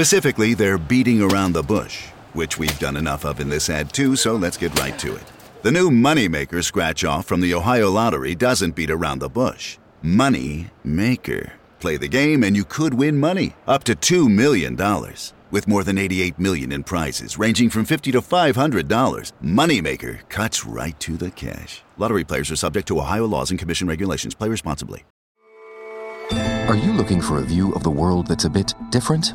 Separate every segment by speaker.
Speaker 1: Specifically, they're beating around the bush, which we've done enough of in this ad too, so let's get right to it. The new Moneymaker scratch off from the Ohio Lottery doesn't beat around the bush. Money Maker. Play the game and you could win money up to $2 million. With more than 88 million in prizes ranging from 50 to $500, Moneymaker cuts right to the cash. Lottery players are subject to Ohio laws and commission regulations. Play responsibly.
Speaker 2: Are you looking for a view of the world that's a bit different?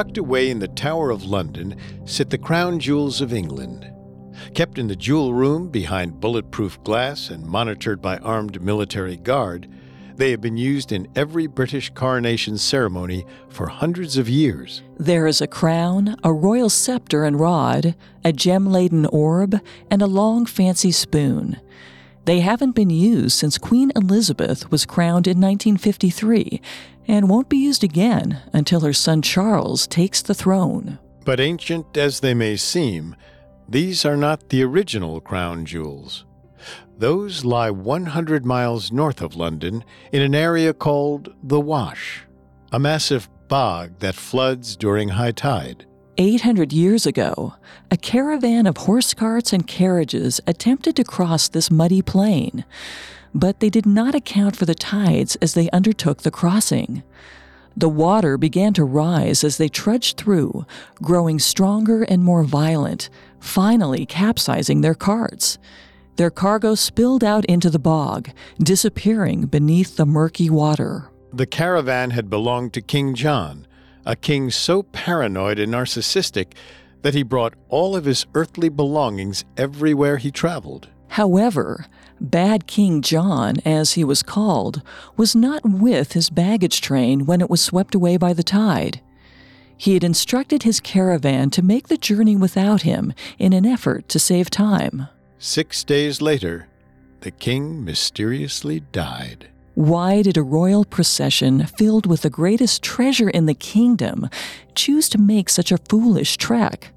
Speaker 3: Tucked away in the Tower of London sit the crown jewels of England. Kept in the jewel room behind bulletproof glass and monitored by armed military guard, they have been used in every British coronation ceremony for hundreds of years.
Speaker 4: There is a crown, a royal scepter and rod, a gem laden orb, and a long fancy spoon. They haven't been used since Queen Elizabeth was crowned in 1953 and won't be used again until her son Charles takes the throne.
Speaker 3: But ancient as they may seem, these are not the original crown jewels. Those lie 100 miles north of London in an area called the Wash, a massive bog that floods during high tide.
Speaker 4: 800 years ago, a caravan of horse carts and carriages attempted to cross this muddy plain, but they did not account for the tides as they undertook the crossing. The water began to rise as they trudged through, growing stronger and more violent, finally capsizing their carts. Their cargo spilled out into the bog, disappearing beneath the murky water.
Speaker 3: The caravan had belonged to King John, a king so paranoid and narcissistic that he brought all of his earthly belongings everywhere he traveled.
Speaker 4: However, Bad King John, as he was called, was not with his baggage train when it was swept away by the tide. He had instructed his caravan to make the journey without him in an effort to save time.
Speaker 3: Six days later, the king mysteriously died.
Speaker 4: Why did a royal procession filled with the greatest treasure in the kingdom choose to make such a foolish trek?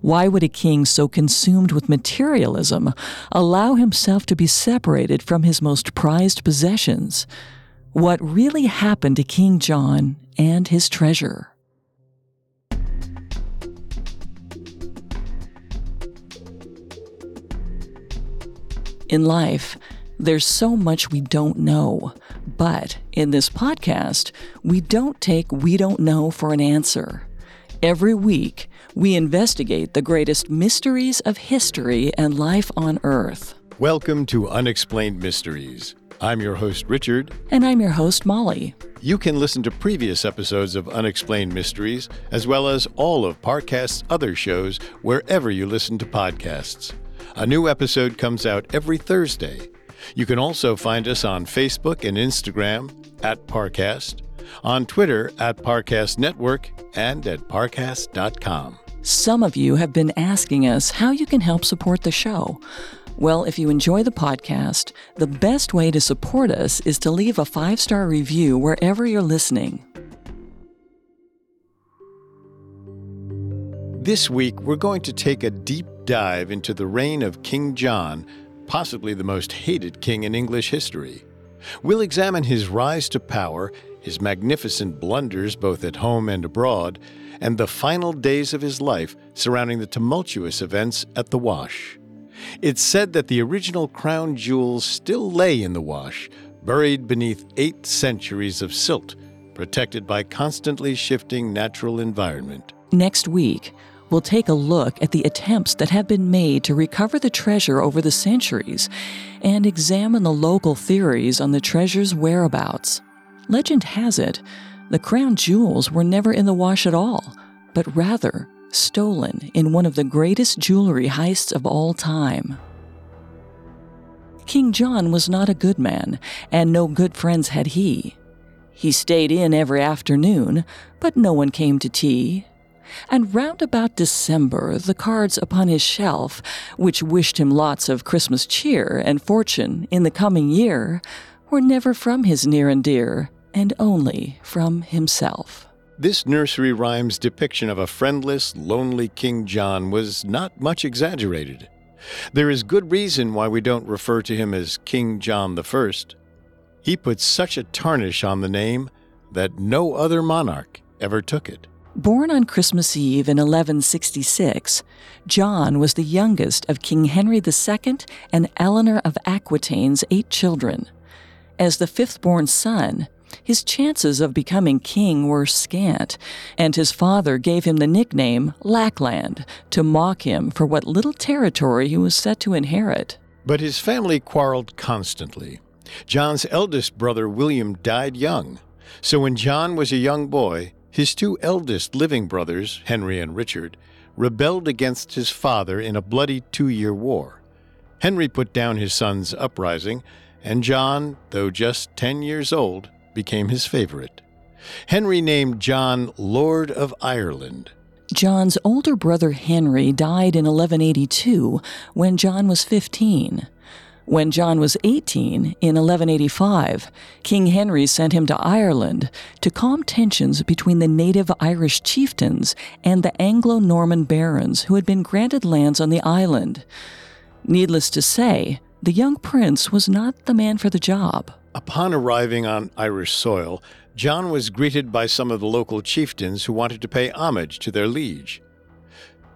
Speaker 4: Why would a king so consumed with materialism allow himself to be separated from his most prized possessions? What really happened to King John and his treasure? In life, there's so much we don't know. But in this podcast, we don't take we don't know for an answer. Every week, we investigate the greatest mysteries of history and life on Earth.
Speaker 3: Welcome to Unexplained Mysteries. I'm your host, Richard.
Speaker 4: And I'm your host, Molly.
Speaker 3: You can listen to previous episodes of Unexplained Mysteries, as well as all of Parcast's other shows wherever you listen to podcasts. A new episode comes out every Thursday. You can also find us on Facebook and Instagram at Parcast, on Twitter at Parcast Network, and at parcast.com.
Speaker 4: Some of you have been asking us how you can help support the show. Well, if you enjoy the podcast, the best way to support us is to leave a five star review wherever you're listening.
Speaker 3: This week, we're going to take a deep dive into the reign of King John, possibly the most hated king in English history. We'll examine his rise to power, his magnificent blunders both at home and abroad, and the final days of his life surrounding the tumultuous events at the Wash. It's said that the original crown jewels still lay in the Wash, buried beneath eight centuries of silt, protected by constantly shifting natural environment.
Speaker 4: Next week, we'll take a look at the attempts that have been made to recover the treasure over the centuries and examine the local theories on the treasure's whereabouts. Legend has it, the crown jewels were never in the wash at all, but rather stolen in one of the greatest jewelry heists of all time. King John was not a good man, and no good friends had he. He stayed in every afternoon, but no one came to tea. And round about December, the cards upon his shelf, which wished him lots of Christmas cheer and fortune in the coming year, were never from his near and dear, and only from himself.
Speaker 3: This nursery rhyme's depiction of a friendless, lonely King John was not much exaggerated. There is good reason why we don't refer to him as King John I. He put such a tarnish on the name that no other monarch ever took it.
Speaker 4: Born on Christmas Eve in 1166, John was the youngest of King Henry II and Eleanor of Aquitaine's eight children. As the fifth born son, his chances of becoming king were scant, and his father gave him the nickname Lackland to mock him for what little territory he was set to inherit.
Speaker 3: But his family quarreled constantly. John's eldest brother William died young, so when John was a young boy, his two eldest living brothers, Henry and Richard, rebelled against his father in a bloody two year war. Henry put down his son's uprising, and John, though just ten years old, became his favorite. Henry named John Lord of Ireland.
Speaker 4: John's older brother Henry died in 1182 when John was 15. When John was 18 in 1185, King Henry sent him to Ireland to calm tensions between the native Irish chieftains and the Anglo Norman barons who had been granted lands on the island. Needless to say, the young prince was not the man for the job.
Speaker 3: Upon arriving on Irish soil, John was greeted by some of the local chieftains who wanted to pay homage to their liege.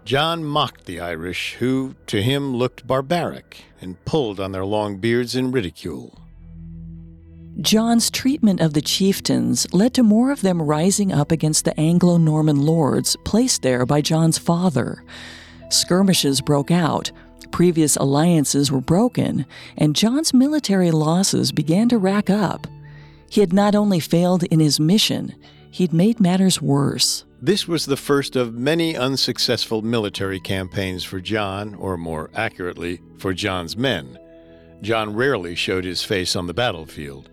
Speaker 3: John mocked the Irish, who to him looked barbaric, and pulled on their long beards in ridicule.
Speaker 4: John's treatment of the chieftains led to more of them rising up against the Anglo Norman lords placed there by John's father. Skirmishes broke out, Previous alliances were broken, and John's military losses began to rack up. He had not only failed in his mission, he'd made matters worse.
Speaker 3: This was the first of many unsuccessful military campaigns for John, or more accurately, for John's men. John rarely showed his face on the battlefield.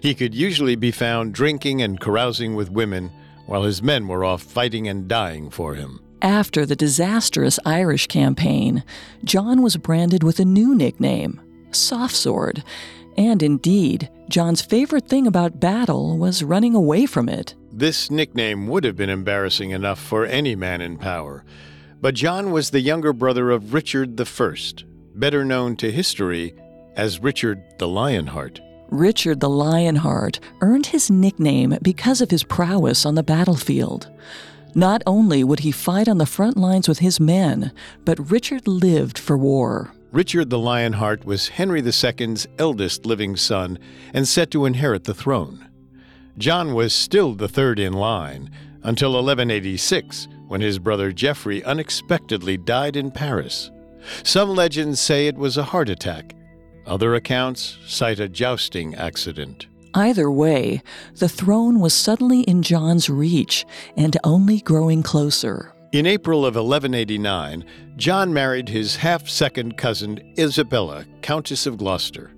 Speaker 3: He could usually be found drinking and carousing with women while his men were off fighting and dying for him.
Speaker 4: After the disastrous Irish campaign, John was branded with a new nickname, Soft Sword, and indeed, John's favorite thing about battle was running away from it.
Speaker 3: This nickname would have been embarrassing enough for any man in power, but John was the younger brother of Richard I, better known to history as Richard the Lionheart.
Speaker 4: Richard the Lionheart earned his nickname because of his prowess on the battlefield. Not only would he fight on the front lines with his men, but Richard lived for war.
Speaker 3: Richard the Lionheart was Henry II's eldest living son and set to inherit the throne. John was still the third in line until 1186, when his brother Geoffrey unexpectedly died in Paris. Some legends say it was a heart attack. Other accounts cite a jousting accident.
Speaker 4: Either way, the throne was suddenly in John's reach and only growing closer.
Speaker 3: In April of 1189, John married his half second cousin Isabella, Countess of Gloucester.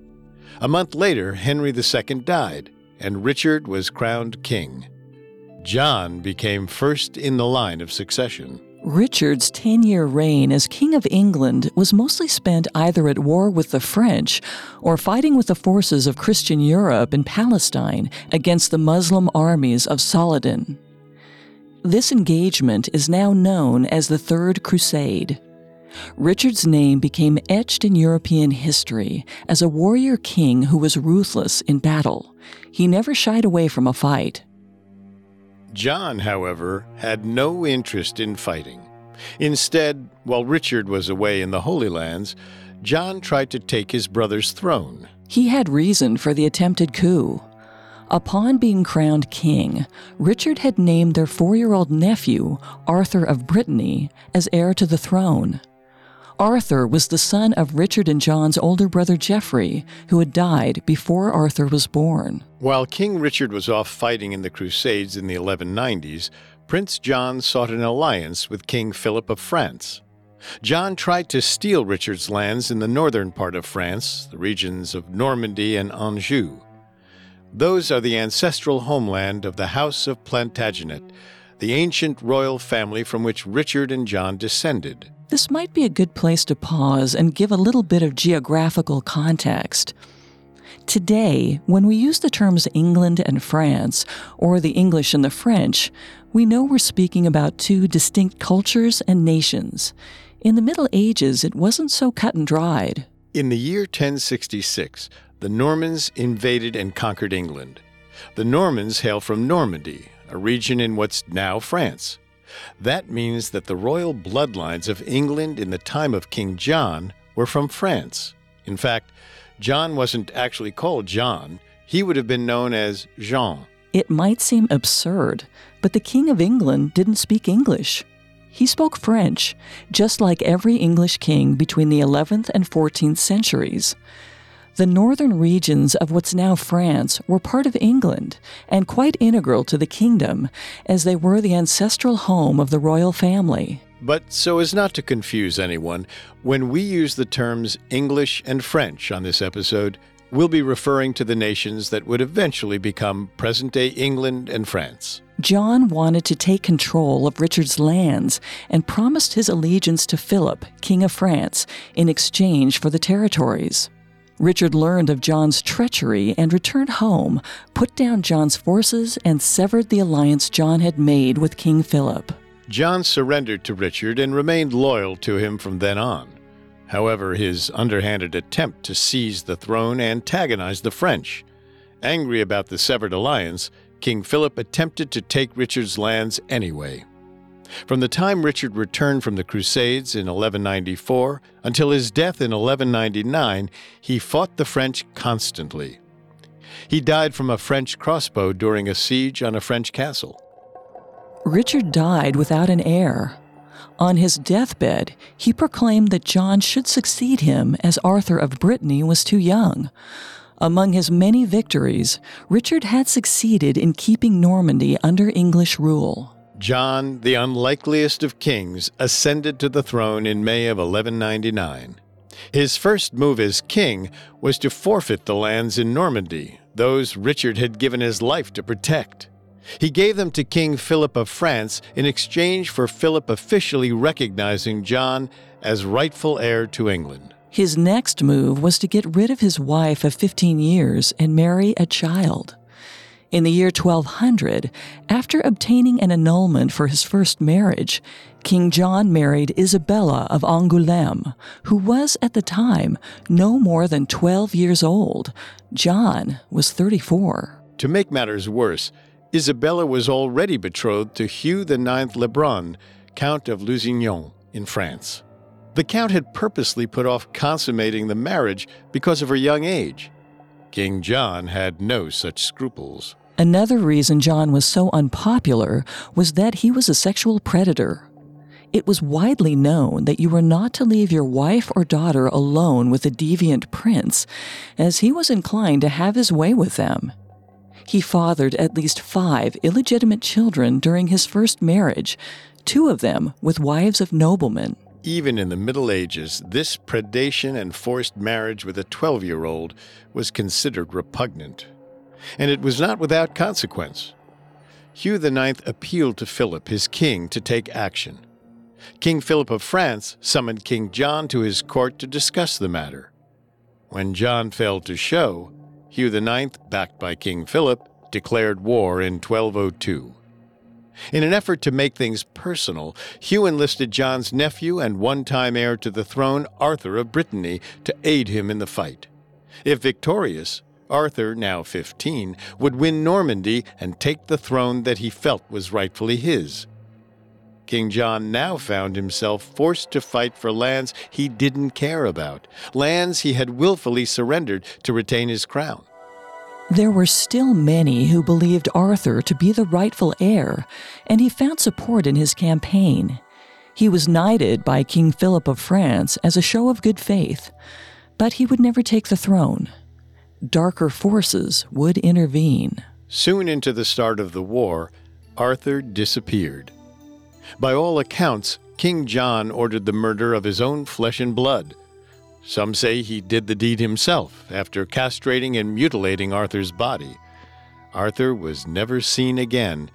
Speaker 3: A month later, Henry II died, and Richard was crowned king. John became first in the line of succession.
Speaker 4: Richard's 10 year reign as King of England was mostly spent either at war with the French or fighting with the forces of Christian Europe in Palestine against the Muslim armies of Saladin. This engagement is now known as the Third Crusade. Richard's name became etched in European history as a warrior king who was ruthless in battle. He never shied away from a fight.
Speaker 3: John, however, had no interest in fighting. Instead, while Richard was away in the Holy Lands, John tried to take his brother's throne.
Speaker 4: He had reason for the attempted coup. Upon being crowned king, Richard had named their four year old nephew, Arthur of Brittany, as heir to the throne. Arthur was the son of Richard and John's older brother Geoffrey, who had died before Arthur was born.
Speaker 3: While King Richard was off fighting in the Crusades in the 1190s, Prince John sought an alliance with King Philip of France. John tried to steal Richard's lands in the northern part of France, the regions of Normandy and Anjou. Those are the ancestral homeland of the House of Plantagenet, the ancient royal family from which Richard and John descended.
Speaker 4: This might be a good place to pause and give a little bit of geographical context. Today, when we use the terms England and France, or the English and the French, we know we're speaking about two distinct cultures and nations. In the Middle Ages, it wasn't so cut and dried.
Speaker 3: In the year 1066, the Normans invaded and conquered England. The Normans hail from Normandy, a region in what's now France. That means that the royal bloodlines of England in the time of King John were from France. In fact, John wasn't actually called John, he would have been known as Jean.
Speaker 4: It might seem absurd, but the King of England didn't speak English. He spoke French, just like every English king between the 11th and 14th centuries. The northern regions of what's now France were part of England and quite integral to the kingdom, as they were the ancestral home of the royal family.
Speaker 3: But so as not to confuse anyone, when we use the terms English and French on this episode, we'll be referring to the nations that would eventually become present day England and France.
Speaker 4: John wanted to take control of Richard's lands and promised his allegiance to Philip, King of France, in exchange for the territories. Richard learned of John's treachery and returned home, put down John's forces, and severed the alliance John had made with King Philip.
Speaker 3: John surrendered to Richard and remained loyal to him from then on. However, his underhanded attempt to seize the throne antagonized the French. Angry about the severed alliance, King Philip attempted to take Richard's lands anyway. From the time Richard returned from the Crusades in 1194 until his death in 1199, he fought the French constantly. He died from a French crossbow during a siege on a French castle.
Speaker 4: Richard died without an heir. On his deathbed, he proclaimed that John should succeed him as Arthur of Brittany was too young. Among his many victories, Richard had succeeded in keeping Normandy under English rule.
Speaker 3: John, the unlikeliest of kings, ascended to the throne in May of 1199. His first move as king was to forfeit the lands in Normandy, those Richard had given his life to protect. He gave them to King Philip of France in exchange for Philip officially recognizing John as rightful heir to England.
Speaker 4: His next move was to get rid of his wife of 15 years and marry a child. In the year 1200, after obtaining an annulment for his first marriage, King John married Isabella of Angoulême, who was at the time no more than 12 years old. John was 34.
Speaker 3: To make matters worse, Isabella was already betrothed to Hugh IX Lebrun, Count of Lusignan in France. The Count had purposely put off consummating the marriage because of her young age. King John had no such scruples.
Speaker 4: Another reason John was so unpopular was that he was a sexual predator. It was widely known that you were not to leave your wife or daughter alone with a deviant prince, as he was inclined to have his way with them. He fathered at least five illegitimate children during his first marriage, two of them with wives of noblemen.
Speaker 3: Even in the Middle Ages, this predation and forced marriage with a 12 year old was considered repugnant and it was not without consequence. Hugh IX appealed to Philip, his king, to take action. King Philip of France summoned King John to his court to discuss the matter. When John failed to show, Hugh IX, backed by King Philip, declared war in 1202. In an effort to make things personal, Hugh enlisted John's nephew and one time heir to the throne, Arthur of Brittany, to aid him in the fight. If victorious, Arthur, now 15, would win Normandy and take the throne that he felt was rightfully his. King John now found himself forced to fight for lands he didn't care about, lands he had willfully surrendered to retain his crown.
Speaker 4: There were still many who believed Arthur to be the rightful heir, and he found support in his campaign. He was knighted by King Philip of France as a show of good faith, but he would never take the throne. Darker forces would intervene.
Speaker 3: Soon into the start of the war, Arthur disappeared. By all accounts, King John ordered the murder of his own flesh and blood. Some say he did the deed himself after castrating and mutilating Arthur's body. Arthur was never seen again,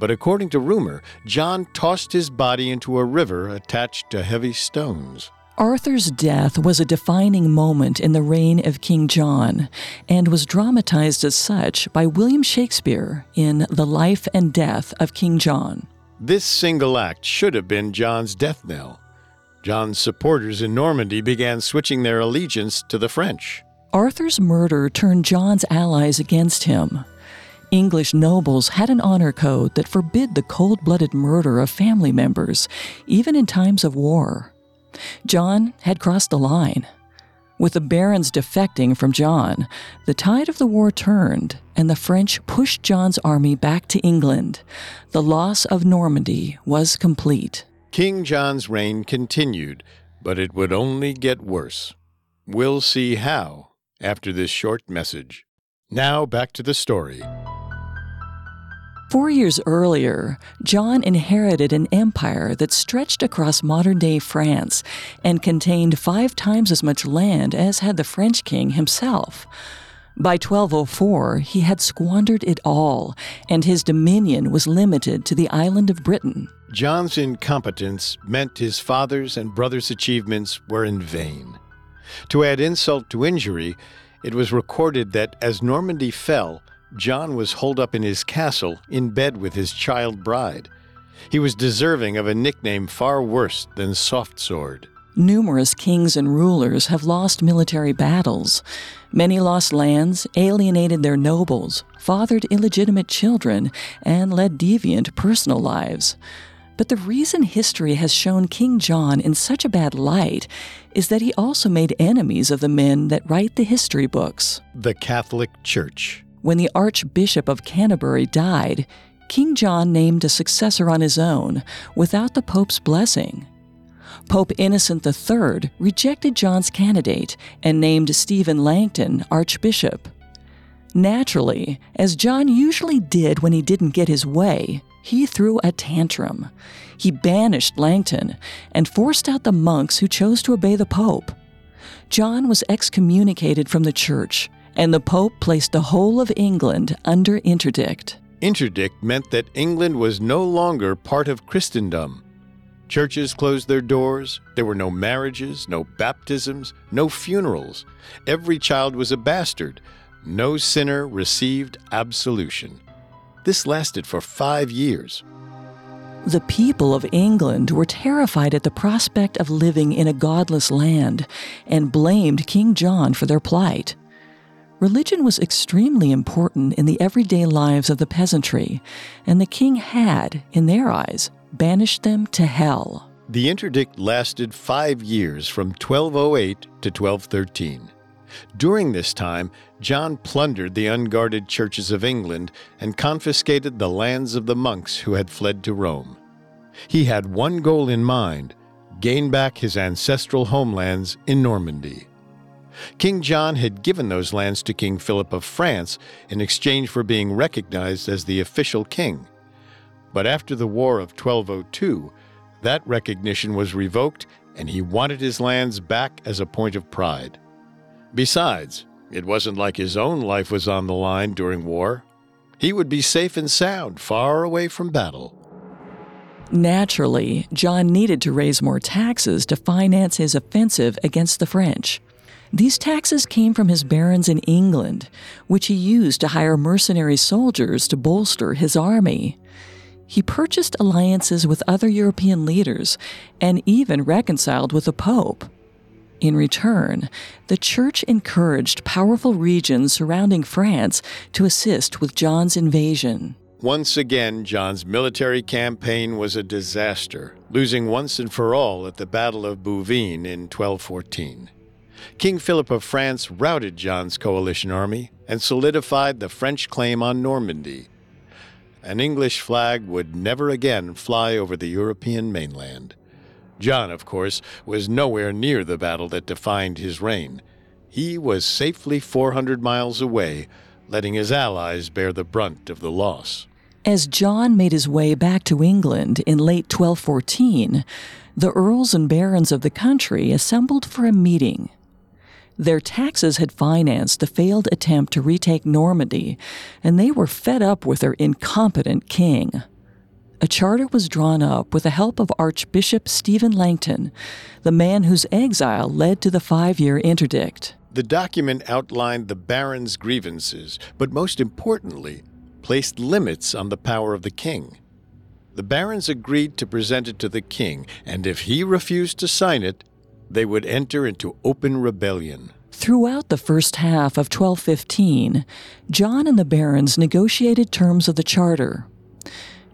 Speaker 3: but according to rumor, John tossed his body into a river attached to heavy stones.
Speaker 4: Arthur's death was a defining moment in the reign of King John and was dramatized as such by William Shakespeare in The Life and Death of King John.
Speaker 3: This single act should have been John's death knell. John's supporters in Normandy began switching their allegiance to the French.
Speaker 4: Arthur's murder turned John's allies against him. English nobles had an honor code that forbid the cold blooded murder of family members, even in times of war. John had crossed the line. With the barons defecting from John, the tide of the war turned, and the French pushed John's army back to England. The loss of Normandy was complete.
Speaker 3: King John's reign continued, but it would only get worse. We'll see how after this short message. Now back to the story.
Speaker 4: Four years earlier, John inherited an empire that stretched across modern day France and contained five times as much land as had the French king himself. By 1204, he had squandered it all, and his dominion was limited to the island of Britain.
Speaker 3: John's incompetence meant his father's and brother's achievements were in vain. To add insult to injury, it was recorded that as Normandy fell, John was holed up in his castle in bed with his child bride. He was deserving of a nickname far worse than Soft Sword.
Speaker 4: Numerous kings and rulers have lost military battles. Many lost lands, alienated their nobles, fathered illegitimate children, and led deviant personal lives. But the reason history has shown King John in such a bad light is that he also made enemies of the men that write the history books.
Speaker 3: The Catholic Church.
Speaker 4: When the Archbishop of Canterbury died, King John named a successor on his own without the Pope's blessing. Pope Innocent III rejected John's candidate and named Stephen Langton Archbishop. Naturally, as John usually did when he didn't get his way, he threw a tantrum. He banished Langton and forced out the monks who chose to obey the Pope. John was excommunicated from the church and the Pope placed the whole of England under interdict.
Speaker 3: Interdict meant that England was no longer part of Christendom. Churches closed their doors. There were no marriages, no baptisms, no funerals. Every child was a bastard. No sinner received absolution. This lasted for five years.
Speaker 4: The people of England were terrified at the prospect of living in a godless land and blamed King John for their plight. Religion was extremely important in the everyday lives of the peasantry, and the king had, in their eyes, banished them to hell.
Speaker 3: The interdict lasted five years from 1208 to 1213. During this time, John plundered the unguarded churches of England and confiscated the lands of the monks who had fled to Rome. He had one goal in mind gain back his ancestral homelands in Normandy. King John had given those lands to King Philip of France in exchange for being recognized as the official king. But after the War of 1202, that recognition was revoked and he wanted his lands back as a point of pride. Besides, it wasn't like his own life was on the line during war. He would be safe and sound, far away from battle.
Speaker 4: Naturally, John needed to raise more taxes to finance his offensive against the French. These taxes came from his barons in England, which he used to hire mercenary soldiers to bolster his army. He purchased alliances with other European leaders and even reconciled with the Pope. In return, the Church encouraged powerful regions surrounding France to assist with John's invasion.
Speaker 3: Once again, John's military campaign was a disaster, losing once and for all at the Battle of Bouvines in 1214. King Philip of France routed John's coalition army and solidified the French claim on Normandy. An English flag would never again fly over the European mainland. John, of course, was nowhere near the battle that defined his reign. He was safely 400 miles away, letting his allies bear the brunt of the loss.
Speaker 4: As John made his way back to England in late 1214, the earls and barons of the country assembled for a meeting. Their taxes had financed the failed attempt to retake Normandy, and they were fed up with their incompetent king. A charter was drawn up with the help of Archbishop Stephen Langton, the man whose exile led to the five year interdict.
Speaker 3: The document outlined the barons' grievances, but most importantly, placed limits on the power of the king. The barons agreed to present it to the king, and if he refused to sign it, they would enter into open rebellion.
Speaker 4: Throughout the first half of 1215, John and the barons negotiated terms of the charter.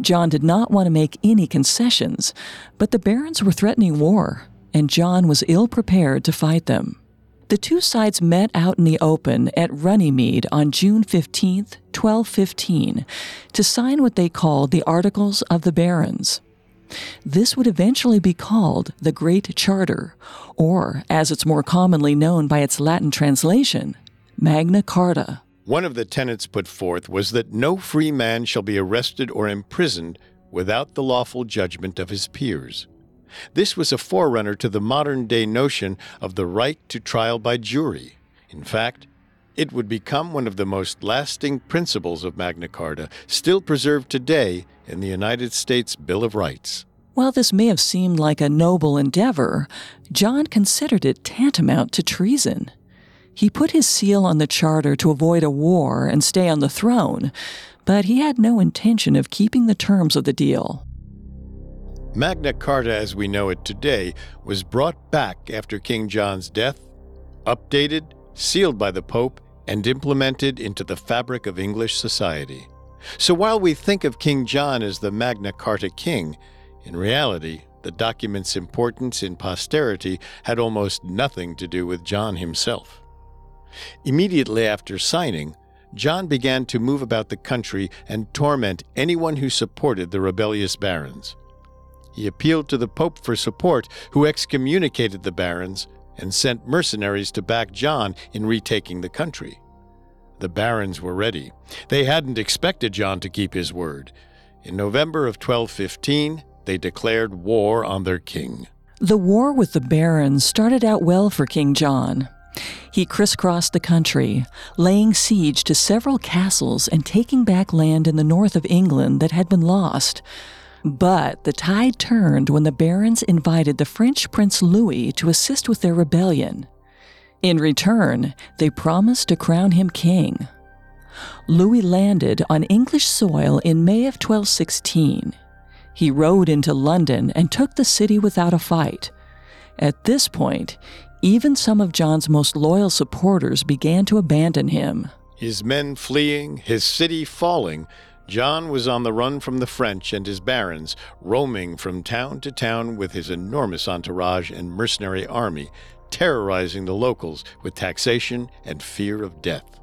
Speaker 4: John did not want to make any concessions, but the barons were threatening war, and John was ill prepared to fight them. The two sides met out in the open at Runnymede on June 15, 1215, to sign what they called the Articles of the Barons. This would eventually be called the Great Charter, or, as it's more commonly known by its Latin translation, Magna Carta.
Speaker 3: One of the tenets put forth was that no free man shall be arrested or imprisoned without the lawful judgment of his peers. This was a forerunner to the modern day notion of the right to trial by jury. In fact, it would become one of the most lasting principles of Magna Carta, still preserved today in the United States Bill of Rights.
Speaker 4: While this may have seemed like a noble endeavor, John considered it tantamount to treason. He put his seal on the charter to avoid a war and stay on the throne, but he had no intention of keeping the terms of the deal.
Speaker 3: Magna Carta as we know it today was brought back after King John's death, updated, sealed by the Pope, and implemented into the fabric of English society. So while we think of King John as the Magna Carta king, in reality, the document's importance in posterity had almost nothing to do with John himself. Immediately after signing, John began to move about the country and torment anyone who supported the rebellious barons. He appealed to the Pope for support, who excommunicated the barons and sent mercenaries to back John in retaking the country. The barons were ready. They hadn't expected John to keep his word. In November of 1215, they declared war on their king.
Speaker 4: The war with the barons started out well for King John. He crisscrossed the country, laying siege to several castles and taking back land in the north of England that had been lost. But the tide turned when the barons invited the French Prince Louis to assist with their rebellion. In return, they promised to crown him king. Louis landed on English soil in May of 1216. He rode into London and took the city without a fight. At this point, even some of John's most loyal supporters began to abandon him.
Speaker 3: His men fleeing, his city falling, John was on the run from the French and his barons, roaming from town to town with his enormous entourage and mercenary army, terrorizing the locals with taxation and fear of death.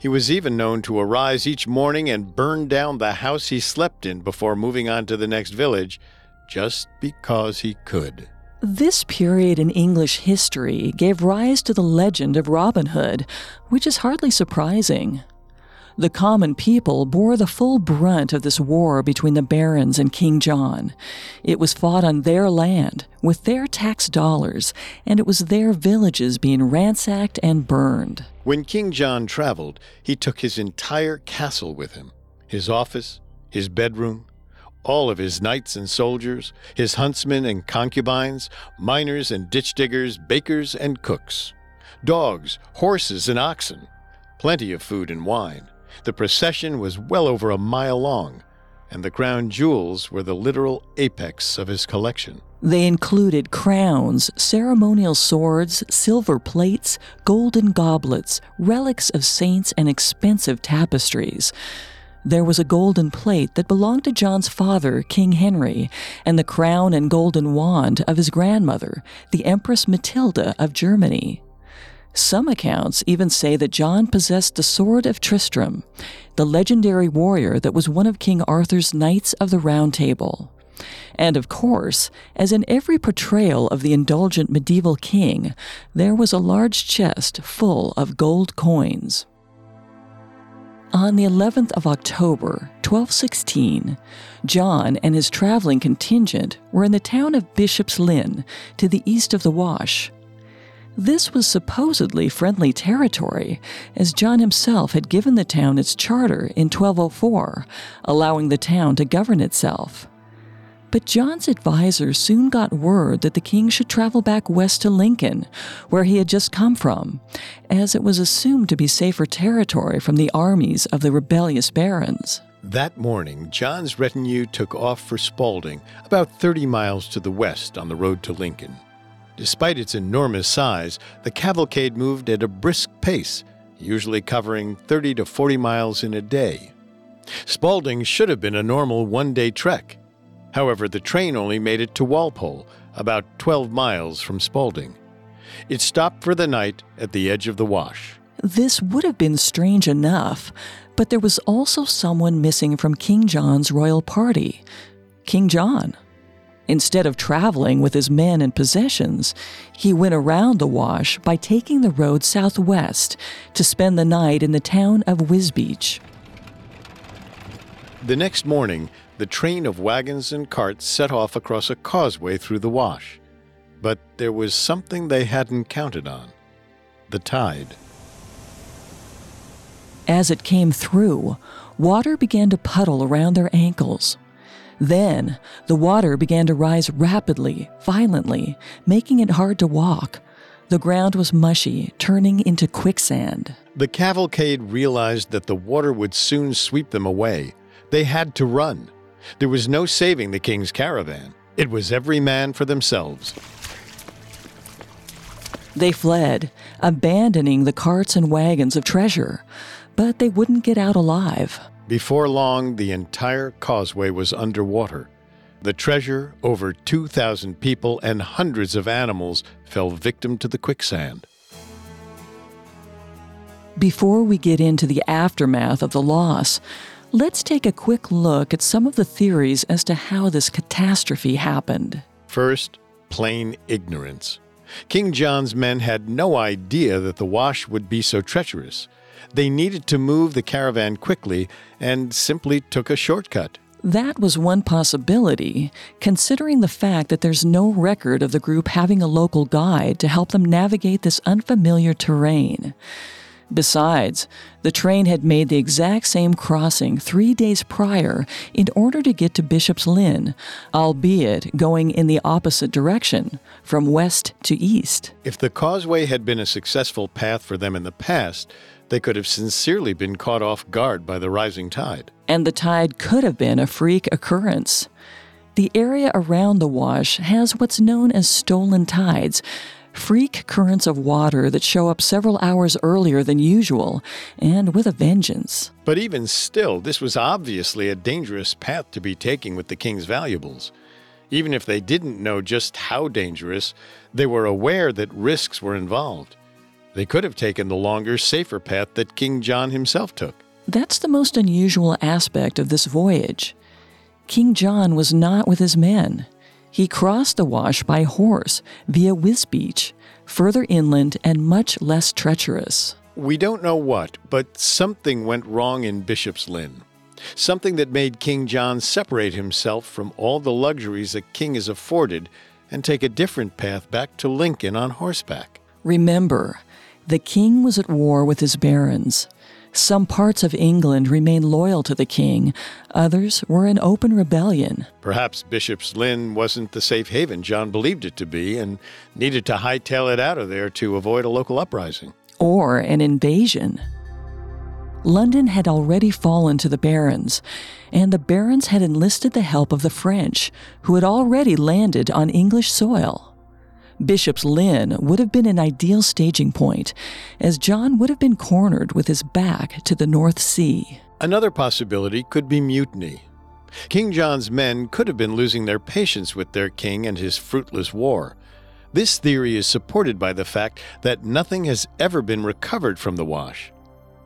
Speaker 3: He was even known to arise each morning and burn down the house he slept in before moving on to the next village, just because he could.
Speaker 4: This period in English history gave rise to the legend of Robin Hood, which is hardly surprising. The common people bore the full brunt of this war between the barons and King John. It was fought on their land, with their tax dollars, and it was their villages being ransacked and burned.
Speaker 3: When King John traveled, he took his entire castle with him his office, his bedroom, all of his knights and soldiers, his huntsmen and concubines, miners and ditch diggers, bakers and cooks, dogs, horses, and oxen, plenty of food and wine. The procession was well over a mile long, and the crown jewels were the literal apex of his collection.
Speaker 4: They included crowns, ceremonial swords, silver plates, golden goblets, relics of saints, and expensive tapestries. There was a golden plate that belonged to John's father, King Henry, and the crown and golden wand of his grandmother, the Empress Matilda of Germany. Some accounts even say that John possessed the Sword of Tristram, the legendary warrior that was one of King Arthur's Knights of the Round Table. And of course, as in every portrayal of the indulgent medieval king, there was a large chest full of gold coins. On the 11th of October, 1216, John and his traveling contingent were in the town of Bishop's Lynn, to the east of the Wash. This was supposedly friendly territory, as John himself had given the town its charter in 1204, allowing the town to govern itself. But John's advisor soon got word that the king should travel back west to Lincoln, where he had just come from, as it was assumed to be safer territory from the armies of the rebellious barons.
Speaker 3: That morning, John's retinue took off for Spalding, about 30 miles to the west on the road to Lincoln. Despite its enormous size, the cavalcade moved at a brisk pace, usually covering 30 to 40 miles in a day. Spalding should have been a normal one day trek. However, the train only made it to Walpole, about 12 miles from Spalding. It stopped for the night at the edge of the wash.
Speaker 4: This would have been strange enough, but there was also someone missing from King John's royal party King John. Instead of traveling with his men and possessions, he went around the wash by taking the road southwest to spend the night in the town of Wisbech.
Speaker 3: The next morning, the train of wagons and carts set off across a causeway through the wash. But there was something they hadn't counted on the tide.
Speaker 4: As it came through, water began to puddle around their ankles. Then, the water began to rise rapidly, violently, making it hard to walk. The ground was mushy, turning into quicksand.
Speaker 3: The cavalcade realized that the water would soon sweep them away. They had to run. There was no saving the king's caravan. It was every man for themselves.
Speaker 4: They fled, abandoning the carts and wagons of treasure, but they wouldn't get out alive.
Speaker 3: Before long, the entire causeway was underwater. The treasure, over 2,000 people, and hundreds of animals fell victim to the quicksand.
Speaker 4: Before we get into the aftermath of the loss, Let's take a quick look at some of the theories as to how this catastrophe happened.
Speaker 3: First, plain ignorance. King John's men had no idea that the wash would be so treacherous. They needed to move the caravan quickly and simply took a shortcut.
Speaker 4: That was one possibility, considering the fact that there's no record of the group having a local guide to help them navigate this unfamiliar terrain. Besides, the train had made the exact same crossing three days prior in order to get to Bishop's Lynn, albeit going in the opposite direction, from west to east.
Speaker 3: If the causeway had been a successful path for them in the past, they could have sincerely been caught off guard by the rising tide.
Speaker 4: And the tide could have been a freak occurrence. The area around the wash has what's known as stolen tides, freak currents of water that show up several hours earlier than usual, and with a vengeance.
Speaker 3: But even still, this was obviously a dangerous path to be taking with the king's valuables. Even if they didn't know just how dangerous, they were aware that risks were involved. They could have taken the longer, safer path that King John himself took.
Speaker 4: That's the most unusual aspect of this voyage. King John was not with his men. He crossed the Wash by horse via Wisbech, further inland and much less treacherous.
Speaker 3: We don't know what, but something went wrong in Bishop's Lynn. Something that made King John separate himself from all the luxuries a king is afforded and take a different path back to Lincoln on horseback.
Speaker 4: Remember, the king was at war with his barons. Some parts of England remained loyal to the king, others were in open rebellion.
Speaker 3: Perhaps Bishop's Lynn wasn't the safe haven John believed it to be and needed to hightail it out of there to avoid a local uprising.
Speaker 4: Or an invasion. London had already fallen to the barons, and the barons had enlisted the help of the French, who had already landed on English soil. Bishop's Lynn would have been an ideal staging point, as John would have been cornered with his back to the North Sea.
Speaker 3: Another possibility could be mutiny. King John's men could have been losing their patience with their king and his fruitless war. This theory is supported by the fact that nothing has ever been recovered from the wash.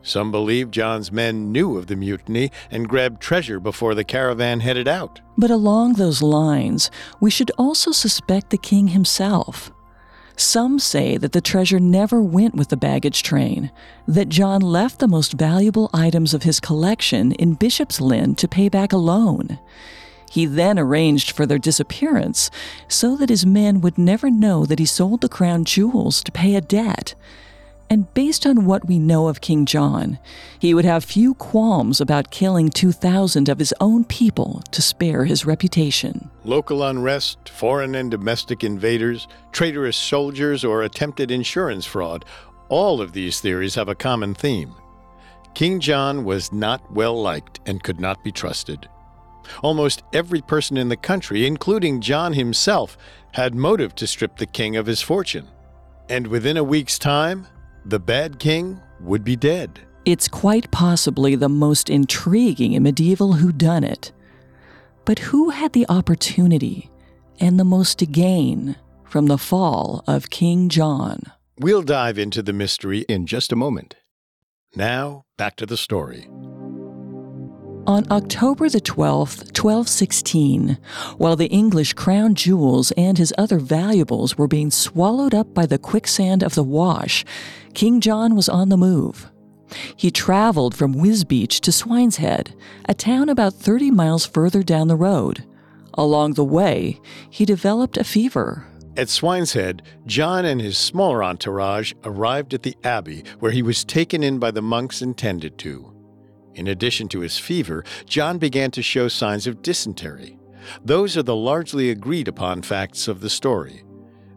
Speaker 3: Some believe John's men knew of the mutiny and grabbed treasure before the caravan headed out.
Speaker 4: But along those lines, we should also suspect the king himself. Some say that the treasure never went with the baggage train, that John left the most valuable items of his collection in Bishop's Lynn to pay back a loan. He then arranged for their disappearance so that his men would never know that he sold the crown jewels to pay a debt. And based on what we know of King John, he would have few qualms about killing 2,000 of his own people to spare his reputation.
Speaker 3: Local unrest, foreign and domestic invaders, traitorous soldiers, or attempted insurance fraud all of these theories have a common theme. King John was not well liked and could not be trusted. Almost every person in the country, including John himself, had motive to strip the king of his fortune. And within a week's time, the bad king would be dead.
Speaker 4: It's quite possibly the most intriguing in medieval whodunit. But who had the opportunity and the most to gain from the fall of King John?
Speaker 3: We'll dive into the mystery in just a moment. Now, back to the story.
Speaker 4: On October the 12th, 1216, while the English crown jewels and his other valuables were being swallowed up by the quicksand of the Wash, King John was on the move. He traveled from Wisbech to Swineshead, a town about 30 miles further down the road. Along the way, he developed a fever.
Speaker 3: At Swineshead, John and his smaller entourage arrived at the abbey where he was taken in by the monks and tended to. In addition to his fever, John began to show signs of dysentery. Those are the largely agreed upon facts of the story.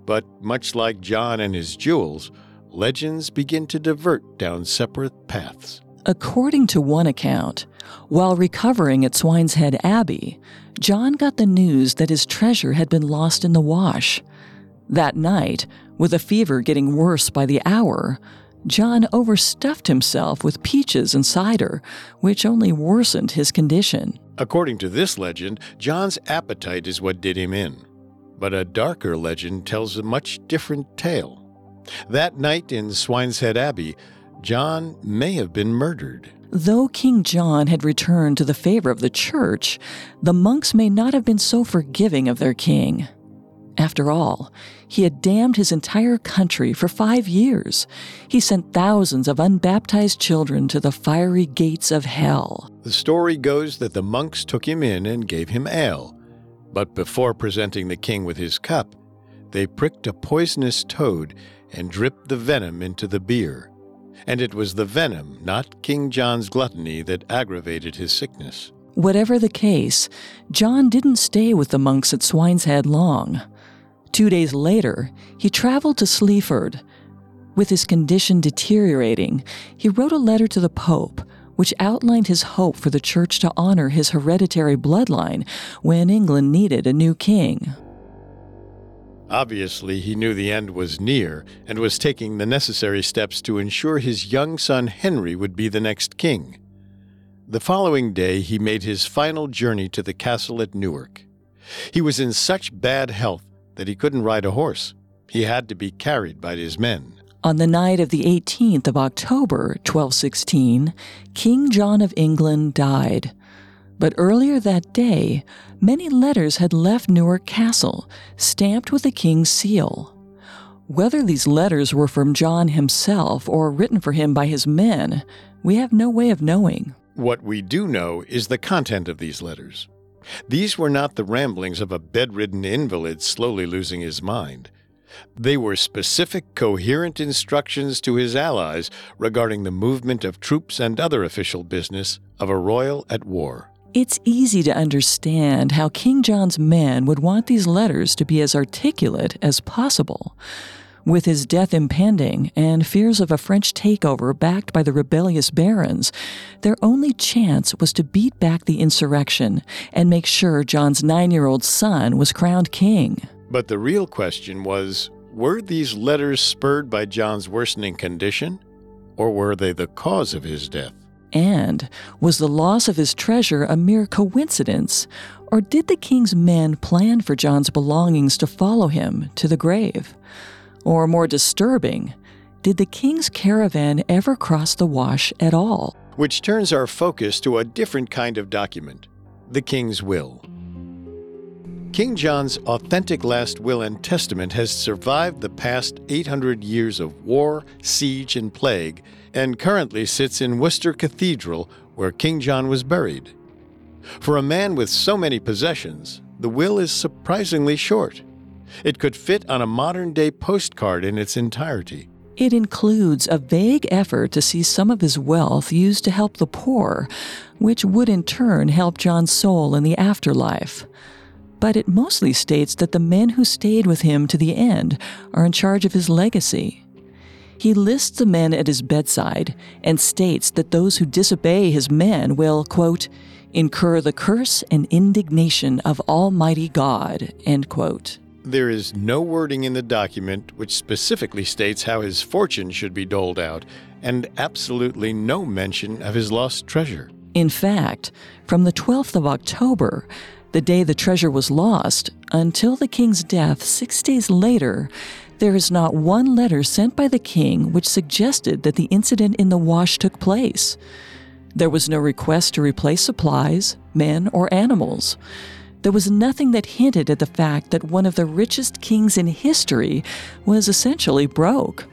Speaker 3: But much like John and his jewels, legends begin to divert down separate paths.
Speaker 4: According to one account, while recovering at Swineshead Abbey, John got the news that his treasure had been lost in the wash. That night, with a fever getting worse by the hour, John overstuffed himself with peaches and cider, which only worsened his condition.
Speaker 3: According to this legend, John's appetite is what did him in. But a darker legend tells a much different tale. That night in Swineshead Abbey, John may have been murdered.
Speaker 4: Though King John had returned to the favor of the church, the monks may not have been so forgiving of their king. After all, he had damned his entire country for five years. He sent thousands of unbaptized children to the fiery gates of hell.
Speaker 3: The story goes that the monks took him in and gave him ale. But before presenting the king with his cup, they pricked a poisonous toad and dripped the venom into the beer. And it was the venom, not King John's gluttony, that aggravated his sickness.
Speaker 4: Whatever the case, John didn't stay with the monks at Swineshead long. Two days later, he traveled to Sleaford. With his condition deteriorating, he wrote a letter to the Pope, which outlined his hope for the Church to honor his hereditary bloodline when England needed a new king.
Speaker 3: Obviously, he knew the end was near and was taking the necessary steps to ensure his young son Henry would be the next king. The following day, he made his final journey to the castle at Newark. He was in such bad health that he couldn't ride a horse. He had to be carried by his men.
Speaker 4: On the night of the 18th of October, 1216, King John of England died. But earlier that day, many letters had left Newark Castle, stamped with the king's seal. Whether these letters were from John himself or written for him by his men, we have no way of knowing.
Speaker 3: What we do know is the content of these letters. These were not the ramblings of a bedridden invalid slowly losing his mind. They were specific, coherent instructions to his allies regarding the movement of troops and other official business of a royal at war.
Speaker 4: It's easy to understand how King John's men would want these letters to be as articulate as possible. With his death impending and fears of a French takeover backed by the rebellious barons, their only chance was to beat back the insurrection and make sure John's nine year old son was crowned king.
Speaker 3: But the real question was were these letters spurred by John's worsening condition, or were they the cause of his death?
Speaker 4: And was the loss of his treasure a mere coincidence, or did the king's men plan for John's belongings to follow him to the grave? Or more disturbing, did the king's caravan ever cross the Wash at all?
Speaker 3: Which turns our focus to a different kind of document the king's will. King John's authentic last will and testament has survived the past 800 years of war, siege, and plague, and currently sits in Worcester Cathedral, where King John was buried. For a man with so many possessions, the will is surprisingly short. It could fit on a modern day postcard in its entirety.
Speaker 4: It includes a vague effort to see some of his wealth used to help the poor, which would in turn help John's soul in the afterlife. But it mostly states that the men who stayed with him to the end are in charge of his legacy. He lists the men at his bedside and states that those who disobey his men will, quote, incur the curse and indignation of Almighty God, end quote.
Speaker 3: There is no wording in the document which specifically states how his fortune should be doled out, and absolutely no mention of his lost treasure.
Speaker 4: In fact, from the 12th of October, the day the treasure was lost, until the king's death six days later, there is not one letter sent by the king which suggested that the incident in the wash took place. There was no request to replace supplies, men, or animals there was nothing that hinted at the fact that one of the richest kings in history was essentially broke.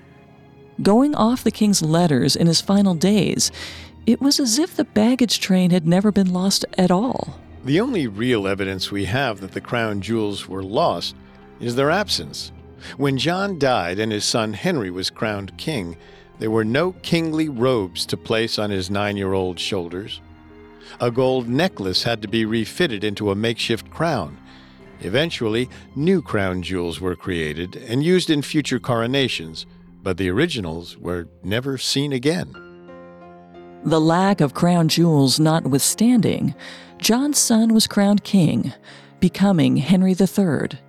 Speaker 4: Going off the king's letters in his final days, it was as if the baggage train had never been lost at all.
Speaker 3: The only real evidence we have that the crown jewels were lost is their absence. When John died and his son Henry was crowned king, there were no kingly robes to place on his nine year old shoulders a gold necklace had to be refitted into a makeshift crown. Eventually, new crown jewels were created and used in future coronations, but the originals were never seen again.
Speaker 4: The lack of crown jewels notwithstanding, John's son was crowned king, becoming Henry III.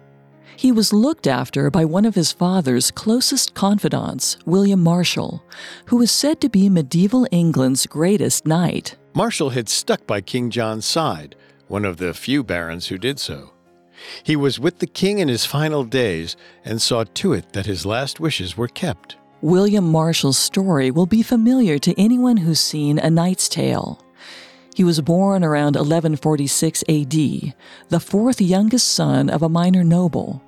Speaker 4: He was looked after by one of his father's closest confidants, William Marshal, who was said to be medieval England's greatest knight.
Speaker 3: Marshal had stuck by King John's side, one of the few barons who did so. He was with the king in his final days and saw to it that his last wishes were kept.
Speaker 4: William Marshal's story will be familiar to anyone who's seen A Knight's Tale. He was born around 1146 AD, the fourth youngest son of a minor noble.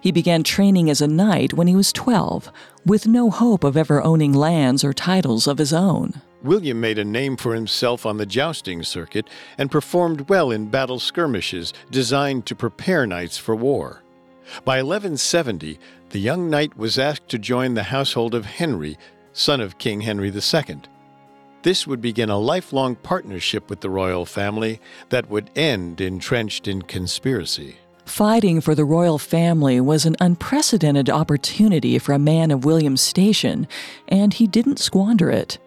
Speaker 4: He began training as a knight when he was 12, with no hope of ever owning lands or titles of his own.
Speaker 3: William made a name for himself on the jousting circuit and performed well in battle skirmishes designed to prepare knights for war. By 1170, the young knight was asked to join the household of Henry, son of King Henry II. This would begin a lifelong partnership with the royal family that would end entrenched in conspiracy.
Speaker 4: Fighting for the royal family was an unprecedented opportunity for a man of William's station, and he didn't squander it.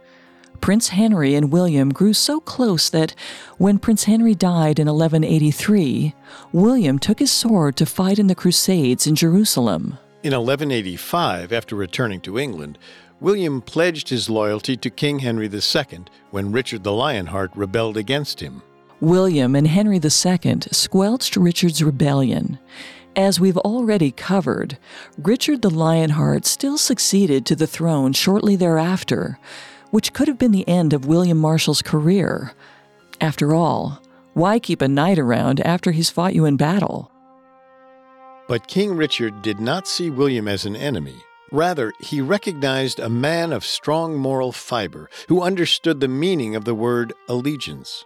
Speaker 4: Prince Henry and William grew so close that when Prince Henry died in 1183, William took his sword to fight in the Crusades in Jerusalem.
Speaker 3: In 1185, after returning to England, William pledged his loyalty to King Henry II when Richard the Lionheart rebelled against him.
Speaker 4: William and Henry II squelched Richard's rebellion. As we've already covered, Richard the Lionheart still succeeded to the throne shortly thereafter, which could have been the end of William Marshal's career. After all, why keep a knight around after he's fought you in battle?
Speaker 3: But King Richard did not see William as an enemy. Rather, he recognized a man of strong moral fiber who understood the meaning of the word allegiance.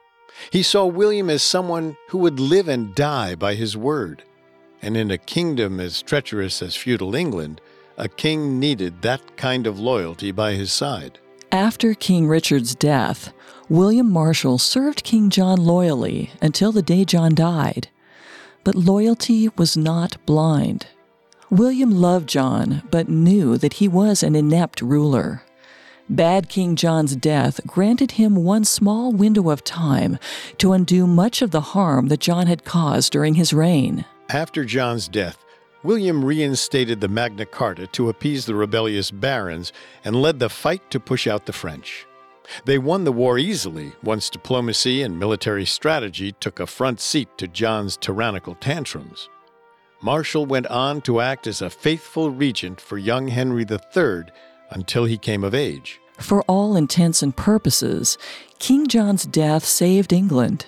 Speaker 3: He saw William as someone who would live and die by his word. And in a kingdom as treacherous as feudal England, a king needed that kind of loyalty by his side.
Speaker 4: After King Richard's death, William Marshal served King John loyally until the day John died. But loyalty was not blind. William loved John, but knew that he was an inept ruler. Bad King John's death granted him one small window of time to undo much of the harm that John had caused during his reign.
Speaker 3: After John's death, William reinstated the Magna Carta to appease the rebellious barons and led the fight to push out the French. They won the war easily once diplomacy and military strategy took a front seat to John's tyrannical tantrums. Marshal went on to act as a faithful regent for young Henry III until he came of age.
Speaker 4: For all intents and purposes, King John's death saved England.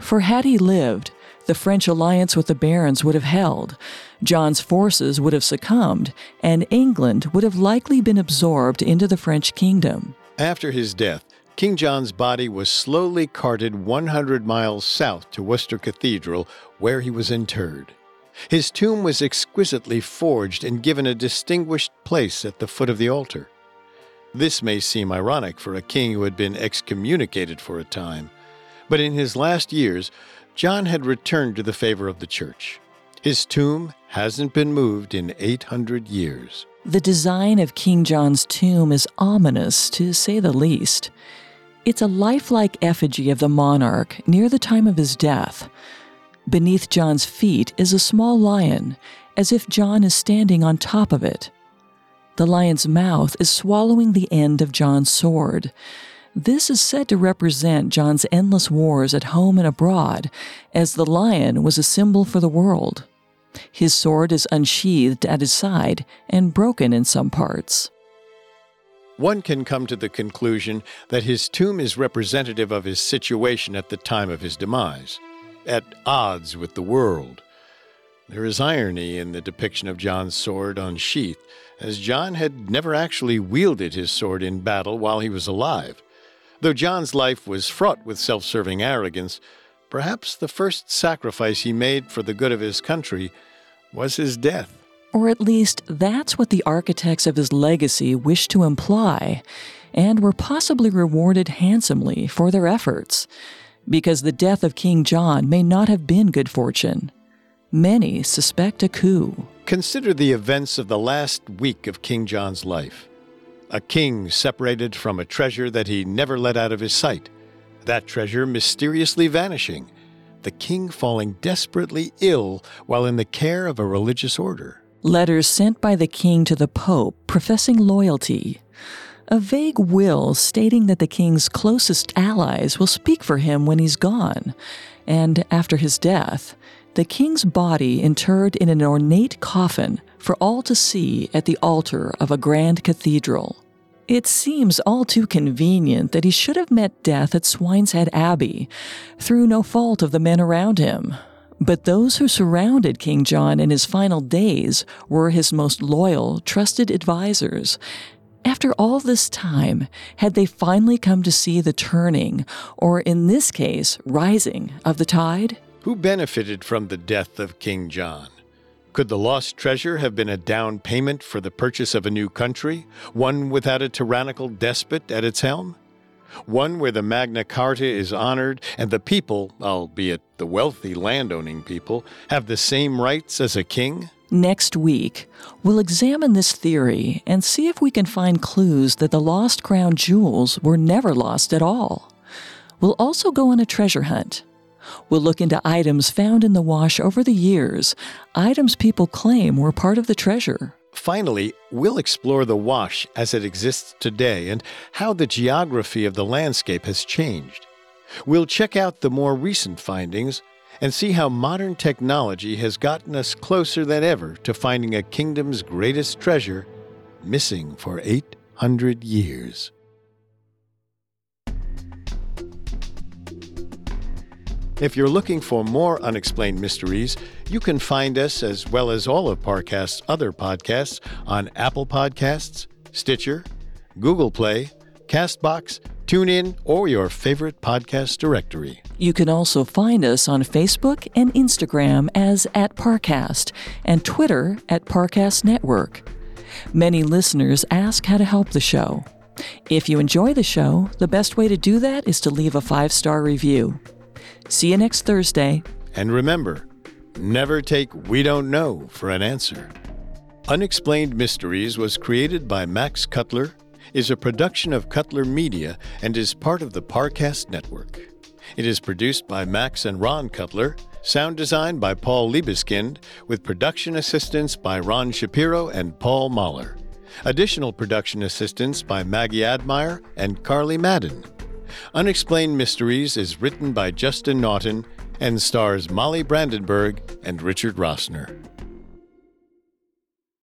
Speaker 4: For had he lived, the French alliance with the barons would have held, John's forces would have succumbed, and England would have likely been absorbed into the French kingdom.
Speaker 3: After his death, King John's body was slowly carted 100 miles south to Worcester Cathedral, where he was interred. His tomb was exquisitely forged and given a distinguished place at the foot of the altar. This may seem ironic for a king who had been excommunicated for a time, but in his last years, John had returned to the favor of the church. His tomb hasn't been moved in 800 years.
Speaker 4: The design of King John's tomb is ominous, to say the least. It's a lifelike effigy of the monarch near the time of his death. Beneath John's feet is a small lion, as if John is standing on top of it. The lion's mouth is swallowing the end of John's sword. This is said to represent John's endless wars at home and abroad, as the lion was a symbol for the world. His sword is unsheathed at his side and broken in some parts.
Speaker 3: One can come to the conclusion that his tomb is representative of his situation at the time of his demise, at odds with the world. There is irony in the depiction of John's sword unsheathed, as John had never actually wielded his sword in battle while he was alive. Though John's life was fraught with self serving arrogance, perhaps the first sacrifice he made for the good of his country was his death.
Speaker 4: Or at least that's what the architects of his legacy wished to imply, and were possibly rewarded handsomely for their efforts, because the death of King John may not have been good fortune. Many suspect a coup.
Speaker 3: Consider the events of the last week of King John's life. A king separated from a treasure that he never let out of his sight, that treasure mysteriously vanishing, the king falling desperately ill while in the care of a religious order.
Speaker 4: Letters sent by the king to the pope professing loyalty. A vague will stating that the king's closest allies will speak for him when he's gone. And after his death, the king's body interred in an ornate coffin for all to see at the altar of a grand cathedral. It seems all too convenient that he should have met death at Swineshead Abbey, through no fault of the men around him. But those who surrounded King John in his final days were his most loyal, trusted advisers. After all this time, had they finally come to see the turning, or in this case, rising, of the tide?
Speaker 3: Who benefited from the death of King John? Could the lost treasure have been a down payment for the purchase of a new country, one without a tyrannical despot at its helm? One where the Magna Carta is honored and the people, albeit the wealthy landowning people, have the same rights as a king?
Speaker 4: Next week, we'll examine this theory and see if we can find clues that the lost crown jewels were never lost at all. We'll also go on a treasure hunt We'll look into items found in the wash over the years, items people claim were part of the treasure.
Speaker 3: Finally, we'll explore the wash as it exists today and how the geography of the landscape has changed. We'll check out the more recent findings and see how modern technology has gotten us closer than ever to finding a kingdom's greatest treasure missing for 800 years. If you're looking for more unexplained mysteries, you can find us, as well as all of Parcast's other podcasts, on Apple Podcasts, Stitcher, Google Play, Castbox, TuneIn, or your favorite podcast directory.
Speaker 4: You can also find us on Facebook and Instagram as at Parcast and Twitter at Parcast Network. Many listeners ask how to help the show. If you enjoy the show, the best way to do that is to leave a five star review. See you next Thursday.
Speaker 3: And remember, never take we don't know for an answer. Unexplained Mysteries was created by Max Cutler, is a production of Cutler Media, and is part of the Parcast Network. It is produced by Max and Ron Cutler, sound design by Paul Liebeskind, with production assistance by Ron Shapiro and Paul Mahler. Additional production assistance by Maggie Admire and Carly Madden. Unexplained Mysteries is written by Justin Naughton and stars Molly Brandenburg and Richard Rossner.